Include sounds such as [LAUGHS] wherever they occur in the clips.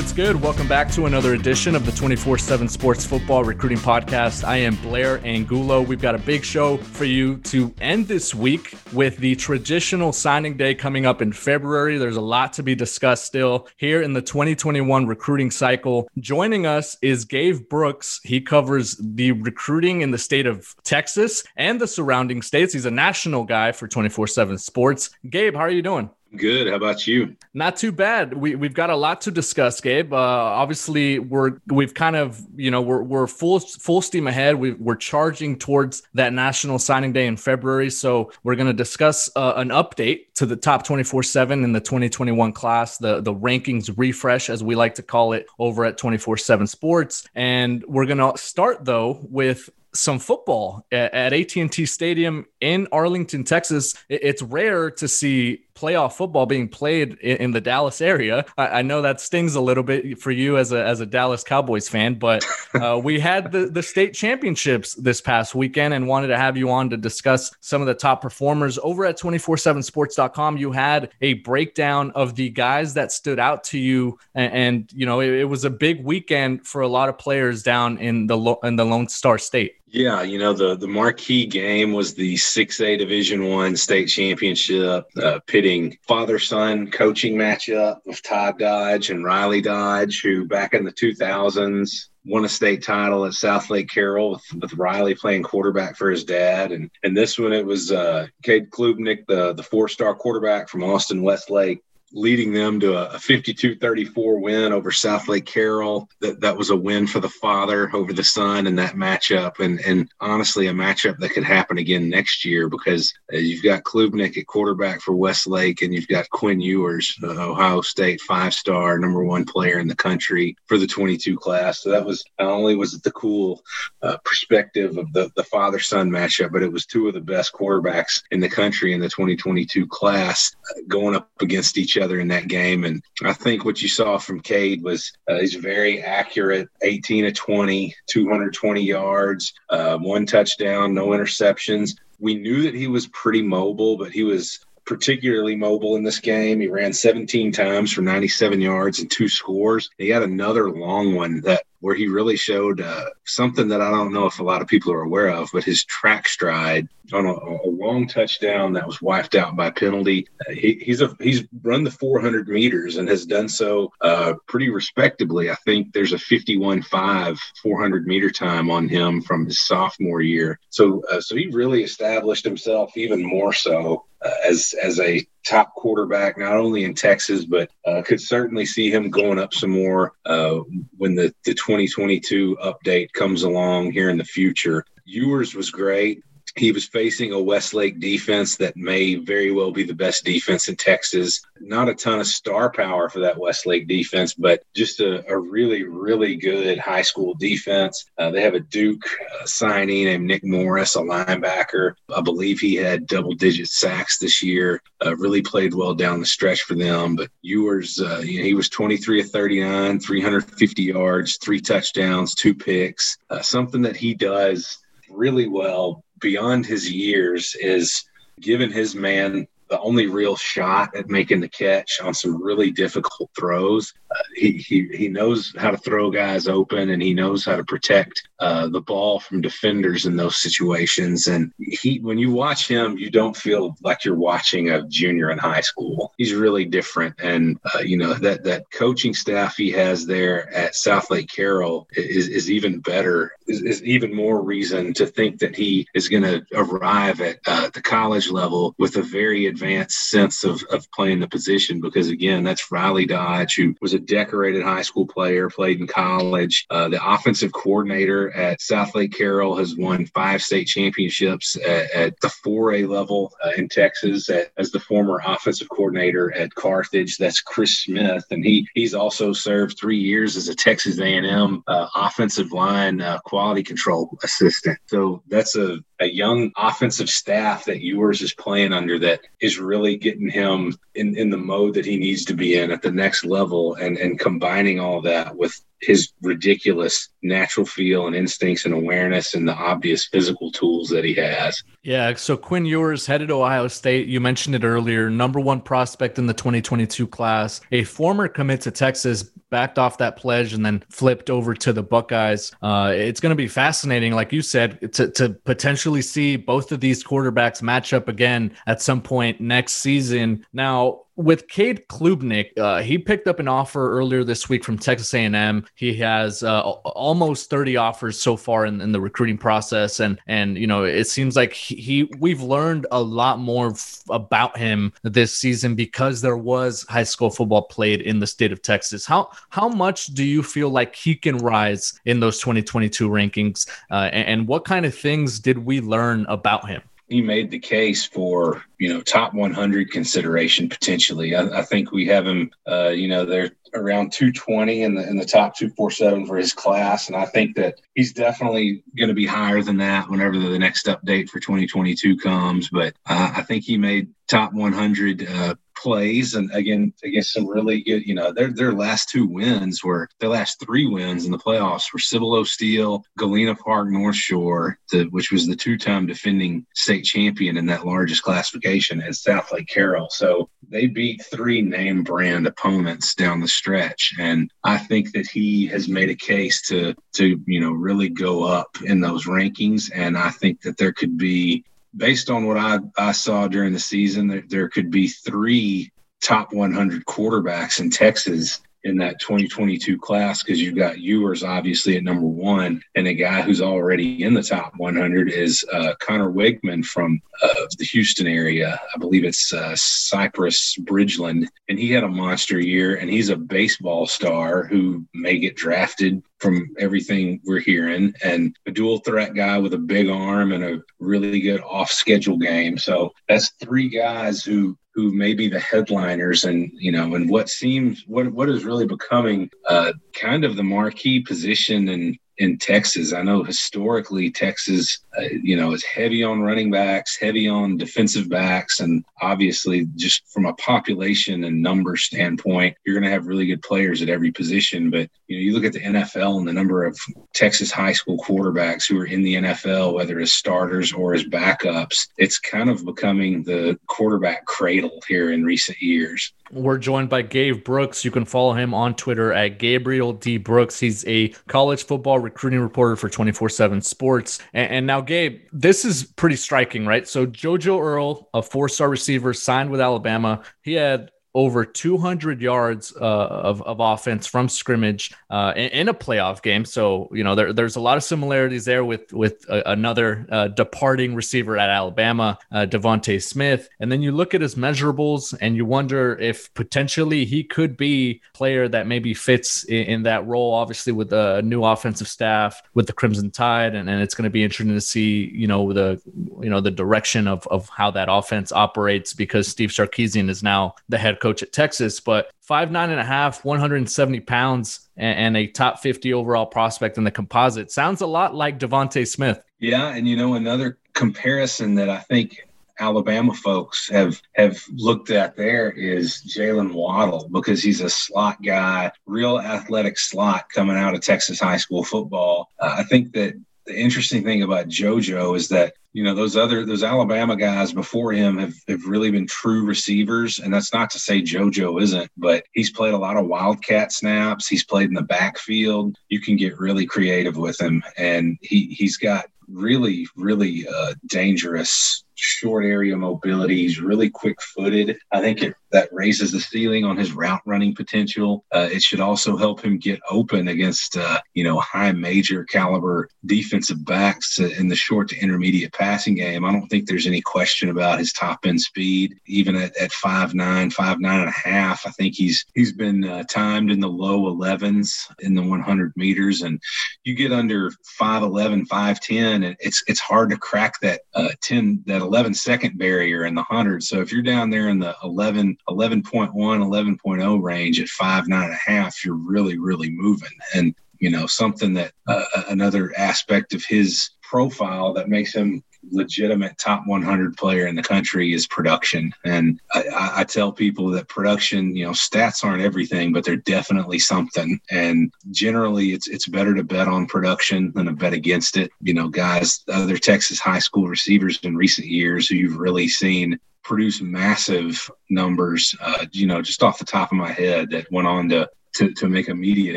What's good? Welcome back to another edition of the 24 7 Sports Football Recruiting Podcast. I am Blair Angulo. We've got a big show for you to end this week with the traditional signing day coming up in February. There's a lot to be discussed still here in the 2021 recruiting cycle. Joining us is Gabe Brooks. He covers the recruiting in the state of Texas and the surrounding states. He's a national guy for 24 7 Sports. Gabe, how are you doing? Good. How about you? Not too bad. We we've got a lot to discuss, Gabe. Uh, obviously, we're we've kind of you know we're we're full full steam ahead. We we're charging towards that national signing day in February. So we're going to discuss uh, an update to the top twenty four seven in the twenty twenty one class, the the rankings refresh as we like to call it over at twenty four seven Sports. And we're going to start though with some football at, at AT&T Stadium in Arlington, Texas. It's rare to see playoff football being played in, in the Dallas area. I, I, know that stings a little bit for you as a as a Dallas Cowboys fan, but uh, [LAUGHS] we had the the state championships this past weekend and wanted to have you on to discuss some of the top performers over at 247sports.com. You had a breakdown of the guys that stood out to you, and, and you know it, it was a big weekend for a lot of players down in the in the Lone Star State. Yeah, you know the the marquee game was the six A Division One state championship, uh, pitting father son coaching matchup of Todd Dodge and Riley Dodge, who back in the two thousands won a state title at Southlake Carroll with, with Riley playing quarterback for his dad, and and this one it was uh, Cade Klubnik, the the four star quarterback from Austin Westlake, leading them to a 52-34 win over Southlake Carroll. That that was a win for the father over the son in that matchup, and and honestly a matchup that could happen again next year because uh, you've got Klubnik at quarterback for Westlake, and you've got Quinn Ewers, uh, Ohio State five-star number one player in the country for the 22 class. So that was not only was it the cool uh, perspective of the the father-son matchup, but it was two of the best quarterbacks in the country in the 2022 class uh, going up against each other in that game. And I think what you saw from Cade was uh, he's very accurate 18 to 20, 220 yards, uh, one touchdown, no interceptions. We knew that he was pretty mobile, but he was particularly mobile in this game. He ran 17 times for 97 yards and two scores. He had another long one that where he really showed uh, something that I don't know if a lot of people are aware of, but his track stride on a, a long touchdown that was wiped out by penalty. Uh, he, he's a he's run the 400 meters and has done so uh, pretty respectably. I think there's a 51.5 400 meter time on him from his sophomore year. So uh, so he really established himself even more so uh, as as a top quarterback, not only in Texas, but uh, could certainly see him going up some more uh, when the, the 2022 update comes along here in the future. Ewers was great he was facing a Westlake defense that may very well be the best defense in Texas. Not a ton of star power for that Westlake defense, but just a, a really, really good high school defense. Uh, they have a Duke uh, signee named Nick Morris, a linebacker. I believe he had double digit sacks this year. Uh, really played well down the stretch for them. But Ewers, uh, you know, he was 23 of 39, 350 yards, three touchdowns, two picks. Uh, something that he does really well beyond his years is giving his man the only real shot at making the catch on some really difficult throws. He, he he knows how to throw guys open and he knows how to protect uh, the ball from defenders in those situations. And he when you watch him, you don't feel like you're watching a junior in high school. He's really different, and uh, you know that that coaching staff he has there at Southlake Carroll is is even better. Is, is even more reason to think that he is going to arrive at uh, the college level with a very advanced sense of, of playing the position because again that's riley dodge who was a decorated high school player played in college uh, the offensive coordinator at southlake carroll has won five state championships at, at the 4a level uh, in texas at, as the former offensive coordinator at carthage that's chris smith and he he's also served three years as a texas a&m uh, offensive line uh, quality control assistant. So that's a, a young offensive staff that Ewers is playing under that is really getting him in, in the mode that he needs to be in at the next level and, and combining all that with his ridiculous natural feel and instincts and awareness and the obvious physical tools that he has. Yeah. So Quinn Ewers headed to Ohio State. You mentioned it earlier. Number one prospect in the 2022 class, a former commit to Texas, backed off that pledge and then flipped over to the Buckeyes. Uh, it's going to be fascinating, like you said, to, to potentially see both of these quarterbacks match up again at some point next season. Now, with Cade Klubnik, uh, he picked up an offer earlier this week from Texas A&M. He has uh, almost 30 offers so far in, in, the recruiting process, and and you know it seems like he, we've learned a lot more f- about him this season because there was high school football played in the state of Texas. How how much do you feel like he can rise in those 2022 rankings, uh, and, and what kind of things did we learn about him? He made the case for you know top 100 consideration potentially. I, I think we have him. Uh, you know, they're around 220 in the in the top 247 for his class, and I think that he's definitely going to be higher than that whenever the, the next update for 2022 comes. But uh, I think he made top 100 uh, plays and again against some really good you know their their last two wins were their last three wins in the playoffs were Cibolo Steele, Galena Park North Shore, the, which was the two-time defending state champion in that largest classification, and Southlake Carroll. So they beat three name brand opponents down the stretch, and I think that he has made a case to to you know really go up in those rankings, and I think that there could be based on what I, I saw during the season, there, there could be three top 100 quarterbacks in Texas in that 2022 class because you've got Ewers obviously at number one, and a guy who's already in the top 100 is uh, Conner Weigman from uh, the Houston area. I believe it's uh, Cypress Bridgeland, and he had a monster year, and he's a baseball star who may get drafted from everything we're hearing, and a dual threat guy with a big arm and a really good off schedule game. So that's three guys who who may be the headliners and you know and what seems what what is really becoming uh, kind of the marquee position and in Texas. I know historically Texas, uh, you know, is heavy on running backs, heavy on defensive backs, and obviously just from a population and number standpoint, you're going to have really good players at every position. But you know, you look at the NFL and the number of Texas high school quarterbacks who are in the NFL, whether as starters or as backups, it's kind of becoming the quarterback cradle here in recent years. We're joined by Gabe Brooks. You can follow him on Twitter at Gabriel D. Brooks. He's a college football recruiting reporter for 24 7 Sports. And, and, now, Gabe, this is pretty striking, right? So, JoJo Earle, a four star receiver, signed with Alabama. He had over 200 yards uh, of, of offense from scrimmage uh, in, in, a playoff game. So you know there, there's a lot of similarities there with with a, another uh, departing receiver at Alabama, uh, DeVonta Smith. And then you look at his measurables and you wonder if potentially he could be a player that maybe fits in, in, that role. Obviously with a new offensive staff with the Crimson Tide, and, and it's going to be interesting to see you know the you know the direction of of how that offense operates because Steve Sarkisian is now the head coach at Texas, but five nine and a half, 170 pounds, and, and a top 50 overall prospect in the composite. Sounds a lot like DeVonta Smith. Yeah, and you know another comparison that I think Alabama folks have have looked at there is Jaylen Waddle because he's a slot guy, real athletic slot coming out of Texas high school football. Uh, I think that the interesting thing about JoJo is that you know those other those Alabama guys before him have, have really been true receivers, and that's not to say JoJo isn't, but he's played a lot of wildcat snaps. He's played in the backfield. You can get really creative with him, and he he's got really really uh, dangerous short area mobility. He's really quick footed. I think it that raises the ceiling on his route running potential. Uh, it should also help him get open against, uh, you know, high major caliber defensive backs in the short to intermediate passing game. I don't think there's any question about his top end speed, even at, at five nine, five nine and a half. I think he's he's been uh, timed in the low 11s in the 100 meters, and you get under 5'11, 5'10, and it's it's hard to crack that uh, 10 that 11 second barrier in the 100. So if you're down there in the 11 11.1, 11.0 range at five, nine and a half, you're really, really moving. And you know, something that uh, another aspect of his profile that makes him legitimate top 100 player in the country is production. And I, I, tell people that production, you know, stats aren't everything, but they're definitely something. And generally, it's it's better to bet on production than to bet against it. You know, guys, other Texas high school receivers in recent years who you've really seen produce massive numbers, uh, you know, just off the top of my head that went on to to, to make immediate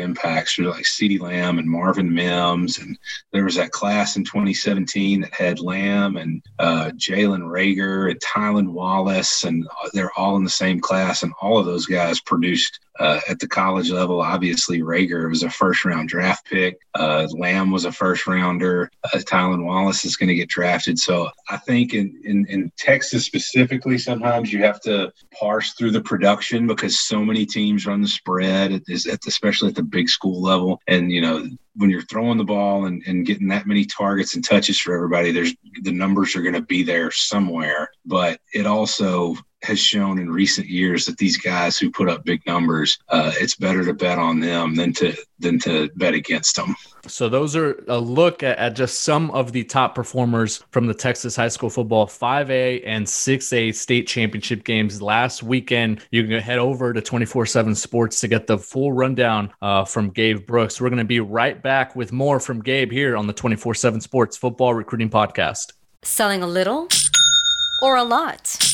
impacts through like CeeDee Lamb and Marvin Mims. And there was that class in 2017 that had Lamb and uh, Jalen Reagor and Tylan Wallace, and they're all in the same class. And all of those guys produced uh, at the college level. Obviously, Reagor was a first round draft pick. Uh, Lamb was a first rounder. Uh, Tylan Wallace is going to get drafted. So I think in, in, in Texas specifically, sometimes you have to parse through the production because so many teams run the spread, at this, at, especially at the big school level. And, you know, when you're throwing the ball and, and getting that many targets and touches for everybody, there's the numbers are going to be there somewhere. But it also has shown in recent years that these guys who put up big numbers, uh, it's better to bet on them than to than to bet against them. So those are a look at, at just some of the top performers from the Texas high school football 5A and 6A state championship games last weekend. You can head over to 24/7 Sports to get the full rundown uh, from Gabe Brooks. We're going to be right back with more from Gabe here on the 24/7 Sports Football Recruiting Podcast. Selling a little or a lot.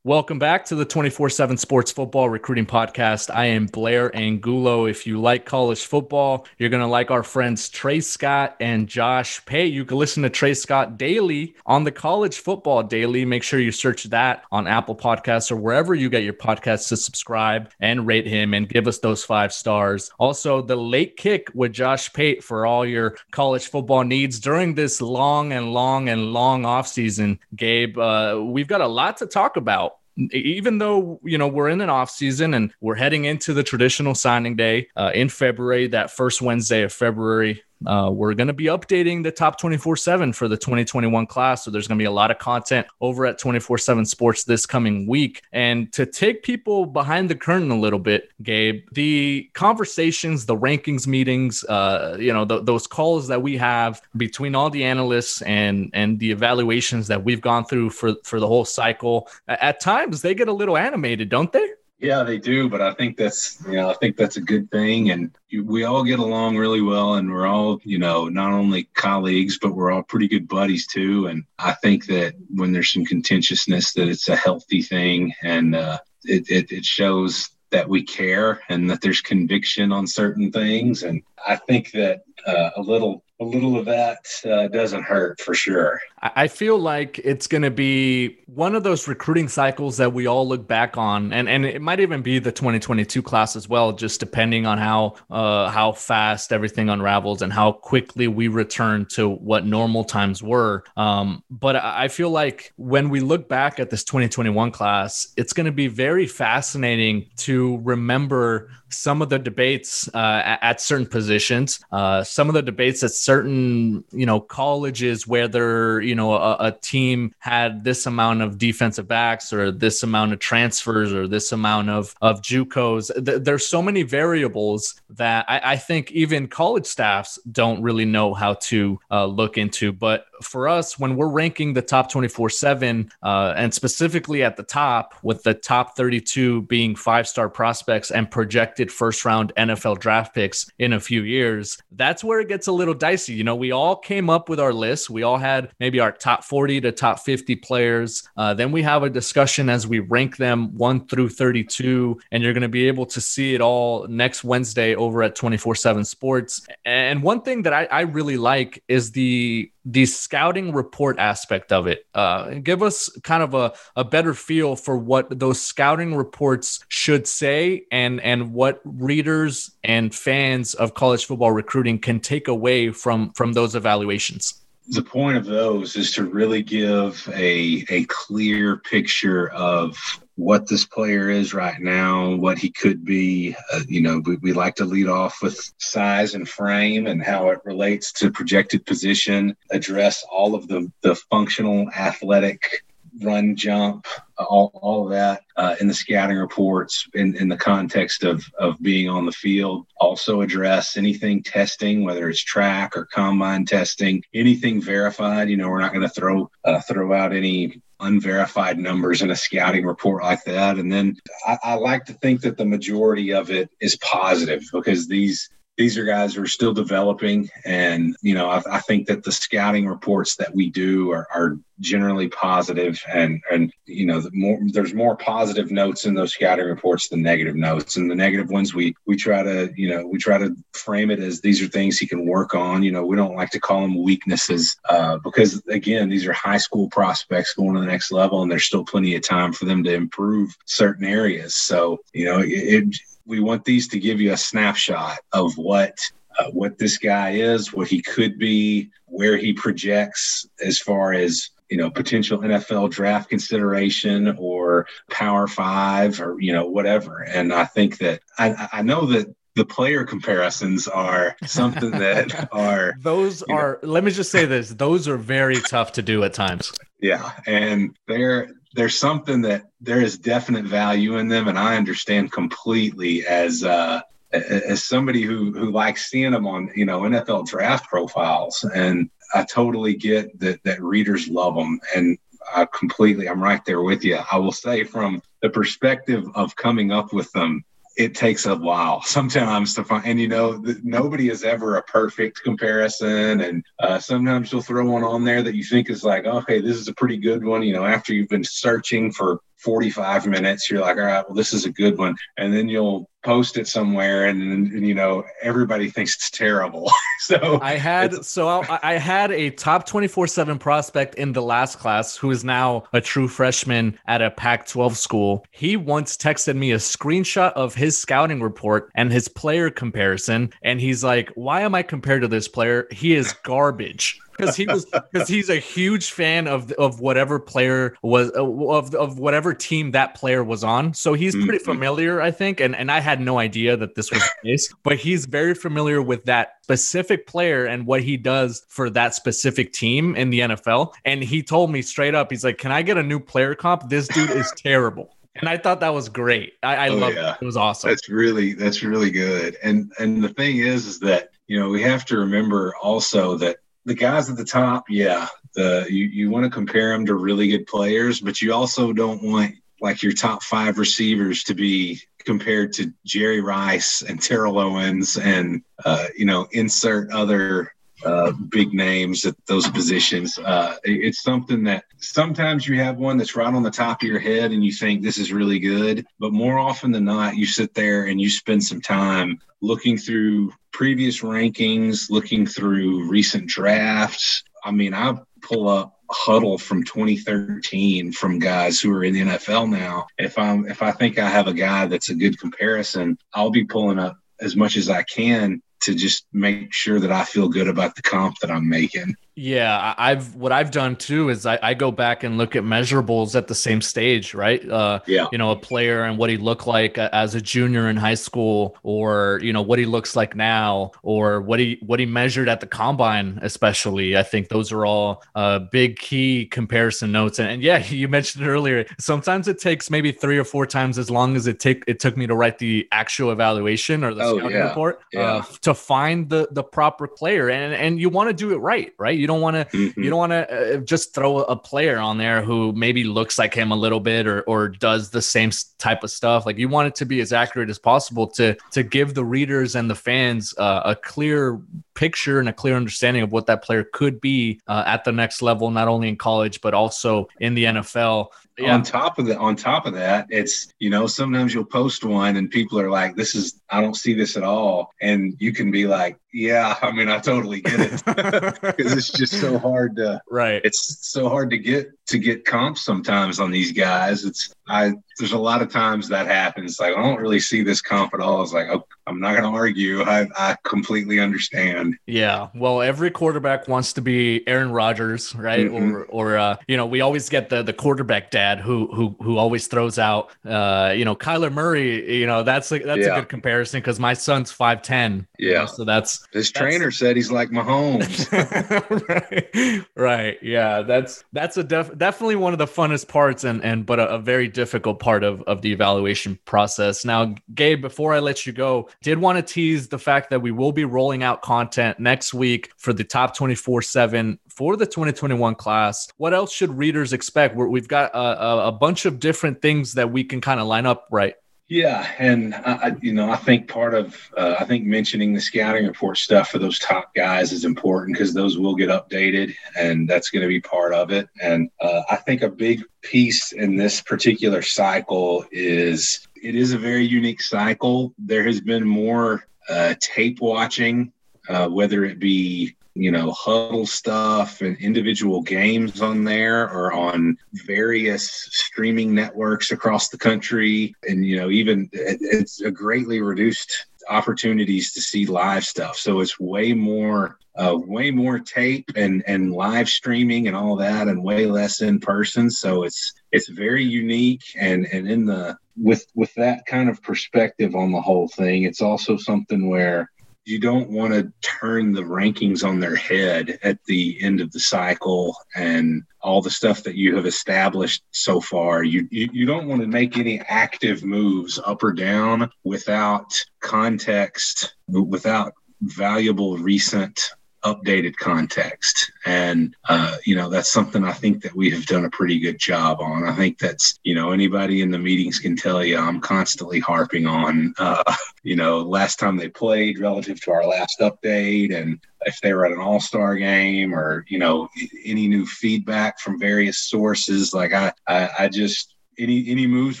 Welcome back to the 24 7 Sports Football Recruiting Podcast. I am Blair Angulo. If you like college football, you're going to like our friends Trey Scott and Josh Pate. You can listen to Trey Scott daily on the College Football Daily. Make sure you search that on Apple Podcasts or wherever you get your podcasts to subscribe and rate him and give us those five stars. Also, the late kick with Josh Pate for all your college football needs during this long and long and long off season. Gabe, uh, we've got a lot to talk about even though you know we're in an off season and we're heading into the traditional signing day uh, in February, that first Wednesday of February, uh, we're going to be updating the top 24 7 for the 2021 class. So there's going to be a lot of content over at 24 7 Sports this coming week. And to take people behind the curtain a little bit, Gabe, the conversations, the rankings meetings, uh, you know, th- those calls that we have between all the analysts and and the evaluations that we've gone through for for the whole cycle, at times they get a little animated, don't they? Yeah, they do, but I think that's you know I think that's a good thing, and we all get along really well, and we're all you know not only colleagues, but we're all pretty good buddies too. And I think that when there's some contentiousness, that it's a healthy thing, and uh, it, it it shows that we care and that there's conviction on certain things. And I think that uh, a little a little of that uh, doesn't hurt for sure. I feel like it's going to be one of those recruiting cycles that we all look back on, and, and it might even be the 2022 class as well, just depending on how uh, how fast everything unravels and how quickly we return to what normal times were. Um, but I feel like when we look back at this 2021 class, it's going to be very fascinating to remember some of the debates uh, at, certain positions, uh, some of the debates at certain you know colleges, whether you know a, a, team had this amount of defensive backs or this amount of transfers or this amount of of JUCOs. Th- there's so many variables that I, I, think even college staffs don't really know how to uh, look into. But for us, when we're ranking the top 24 seven, uh, and specifically at the top, with the top 32 being five star prospects and projected first round NFL draft picks in a few years, that's where it gets a little dicey. You know, we all came up with our lists. We all had maybe our top 40 to top 50 players. Uh, then we have a discussion as we rank them one through 32, and you're going to be able to see it all next Wednesday over at 24 7 Sports. And one thing that I, I really like is the the scouting report aspect of it. Uh, give us kind of a, a better feel for what those scouting reports should say and and what readers and fans of college football recruiting can take away from from those evaluations the point of those is to really give a a clear picture of what this player is right now, what he could be. Uh, you know, we, we like to lead off with size and frame and how it relates to projected position, address all of the, the functional athletic run, jump, all, all of that uh, in the scouting reports in, in the context of, of being on the field. Also address anything testing, whether it's track or combine testing, anything verified. You know, we're not going to throw uh, throw out any unverified numbers in a scouting report like that. And then I, I like to think that the majority of it is positive because these these are guys who are still developing. And, you know, I, I think that the scouting reports that we do are, are generally positive and, and, you know, the more, there's more positive notes in those scouting reports than negative notes. And the negative ones, we, we try to, you know, we try to frame it as these are things he can work on. You know, we don't like to call them weaknesses uh, because, again, these are high school prospects going to the next level and there's still plenty of time for them to improve certain areas. So, you know, it, it we want these to give you a snapshot of what uh, what this guy is, what he could be, where he projects as far as you know potential NFL draft consideration or Power Five or you know whatever. And I think that I, I know that the player comparisons are something that [LAUGHS] are those are know, let me just say this those are very tough to do at times yeah and they're there's something that there is definite value in them, and I understand completely as uh, as somebody who who likes seeing them on you know NFL draft profiles, and I totally get that that readers love them, and I completely I'm right there with you. I will say from the perspective of coming up with them, it takes a while [LAUGHS] sometimes to find and you know nobody is ever a perfect comparison and uh, sometimes you'll throw one on there that you think is like okay this is a pretty good one you know after you've been searching for 45 minutes. You're like all right well this is a good one. And then you'll post it somewhere and, and you know everybody thinks it's terrible. [LAUGHS] So i had so I, I had a top 24-7 prospect in the last class who is now a true freshman at a pac 12 school. He once texted me a screenshot of his scouting report and his player comparison. And he's like why am i compared to this player? He is garbage because he was because he's a huge fan of of whatever player was of of whatever team that player was on. So he's pretty mm-hmm. familiar, I think. And and I had no idea that this was the case, but he's very familiar with that specific player and what he does for that specific team in the NFL. And he told me straight up, he's like, "Can I get a new player comp? This dude is terrible." and I thought that was great. I, I oh, love yeah. it. It was awesome. That's really that's really good. And and the thing is, is that you know we have to remember also that the guys at the top, yeah, the you, you want to compare them to really good players, but you also don't want like your top five receivers to be compared to Jerry Rice and Terrell Owens and uh, you know insert other uh, big names at those positions. Uh, it's something that sometimes you have one that's right on the top of your head and you think this is really good, but more often than not, you sit there and you spend some time looking through previous rankings, looking through recent drafts. I mean, I pull up Hudl from 2013 from guys who are in the NFL now. If I'm if I think I have a guy that's a good comparison, I'll be pulling up as much as I can to just make sure that I feel good about the comp that I'm making. Yeah, I've what I've done too is I, I, go back and look at measurables at the same stage, right? Uh, yeah, you know, a player and what he looked like as a junior in high school, or you know what he looks like now, or what he what he measured at the combine, especially. I think those are all uh, big key comparison notes. And, and yeah, [LAUGHS] you mentioned earlier. Sometimes it takes maybe three or four times as long as it take it took me to write the actual evaluation or the oh, scouting yeah. report yeah. uh, to find the the proper player, and and you want to do it right, right? You don't want to mm-hmm. you don't want to uh, just throw a player on there who maybe looks like him a little bit or or does the same type of stuff. Like you want it to be as accurate as possible to to give the readers and the fans uh, a clear picture and a clear understanding of what that player could be uh, at the next level, not only in college but also in the NFL yeah. on top of that on top of that it's you know sometimes you'll post one and people are like this is i don't see this at all and you can be like yeah i mean i totally get it. [LAUGHS] Because it's just so hard to right. it's so hard to get to get comps sometimes on these guys. It's i there's a lot of times that happens. Like i don't really see this comp at all. It's like oh, i'm not going to argue. I, I completely understand. Yeah. Well every quarterback wants to be aaron rodgers right? Mm-hmm. or or uh, you know we always get the the quarterback dad who who who always throws out uh you know kyler murray you know that's a, that's yeah. a good comparison because my son's 510 yeah. You know, so that's his that's, trainer said he's like mahomes [LAUGHS] right right yeah that's that's a def- definitely one of the funnest parts and and but a, a very difficult part of of the evaluation process now gabe before i let you go did want to tease the fact that we will be rolling out content next week for the top 24 7 for the 2021 class. What else should readers expect? we have got a, a, bunch of different things that we can kind of line up, right? Yeah, and I, you know, I think part of uh, I think mentioning the scouting report stuff for those top guys is important because those will get updated, and that's going to be part of it. And uh, I think a big piece in this particular cycle is it is a very unique cycle. There has been more uh, tape watching, uh, whether it be you know, Hudl stuff and individual games on there or on various streaming networks across the country. And, you know, even it's a greatly reduced opportunities to see live stuff. So it's way more uh, way more tape and and live streaming and all that and way less in person so it's it's very unique and and in the with with that kind of perspective on the whole thing it's also something where you don't want to turn the rankings on their head at the end of the cycle and all the stuff that you have established so far. You, you, you don't want to make any active moves up or down without context, without valuable recent updated context. And, uh, you know, that's something I think that we have done a pretty good job on. I think that's, you know, anybody in the meetings can tell you I'm constantly harping on, uh, [LAUGHS] you know, last time they played relative to our last update and if they were at an all star game or, you know, any new feedback from various sources. Like I, I, I just, any any moves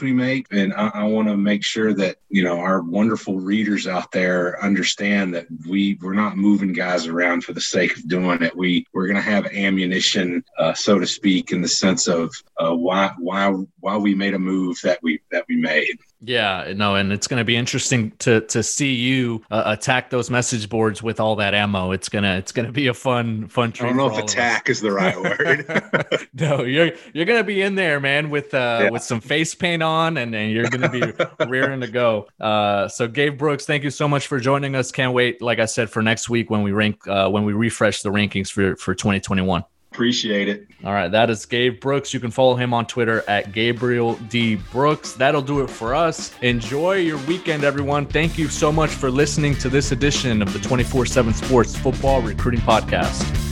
we make and i, I want to make sure that you know our wonderful readers out there understand that we we're not moving guys around for the sake of doing it. We we're going to have ammunition uh, so to speak in the sense of uh, why why why we made a move that we that we made yeah, no, and it's going to be interesting to to see you uh, attack those message boards with all that ammo. It's gonna it's gonna be a fun fun. I don't know if attack is the right [LAUGHS] word. [LAUGHS] no, you're you're gonna be in there, man, with uh yeah. with some face paint on, and, and you're gonna be [LAUGHS] rearing to go. Uh, so Gabe Brooks, thank you so much for joining us. Can't wait, like I said, for next week when we rank uh, when we refresh the rankings for for 2021. Appreciate it. All right, that is Gabe Brooks. You can follow him on Twitter at Gabriel D. Brooks. That'll do it for us. Enjoy your weekend, everyone. Thank you so much for listening to this edition of the 24 7 Sports Football Recruiting Podcast.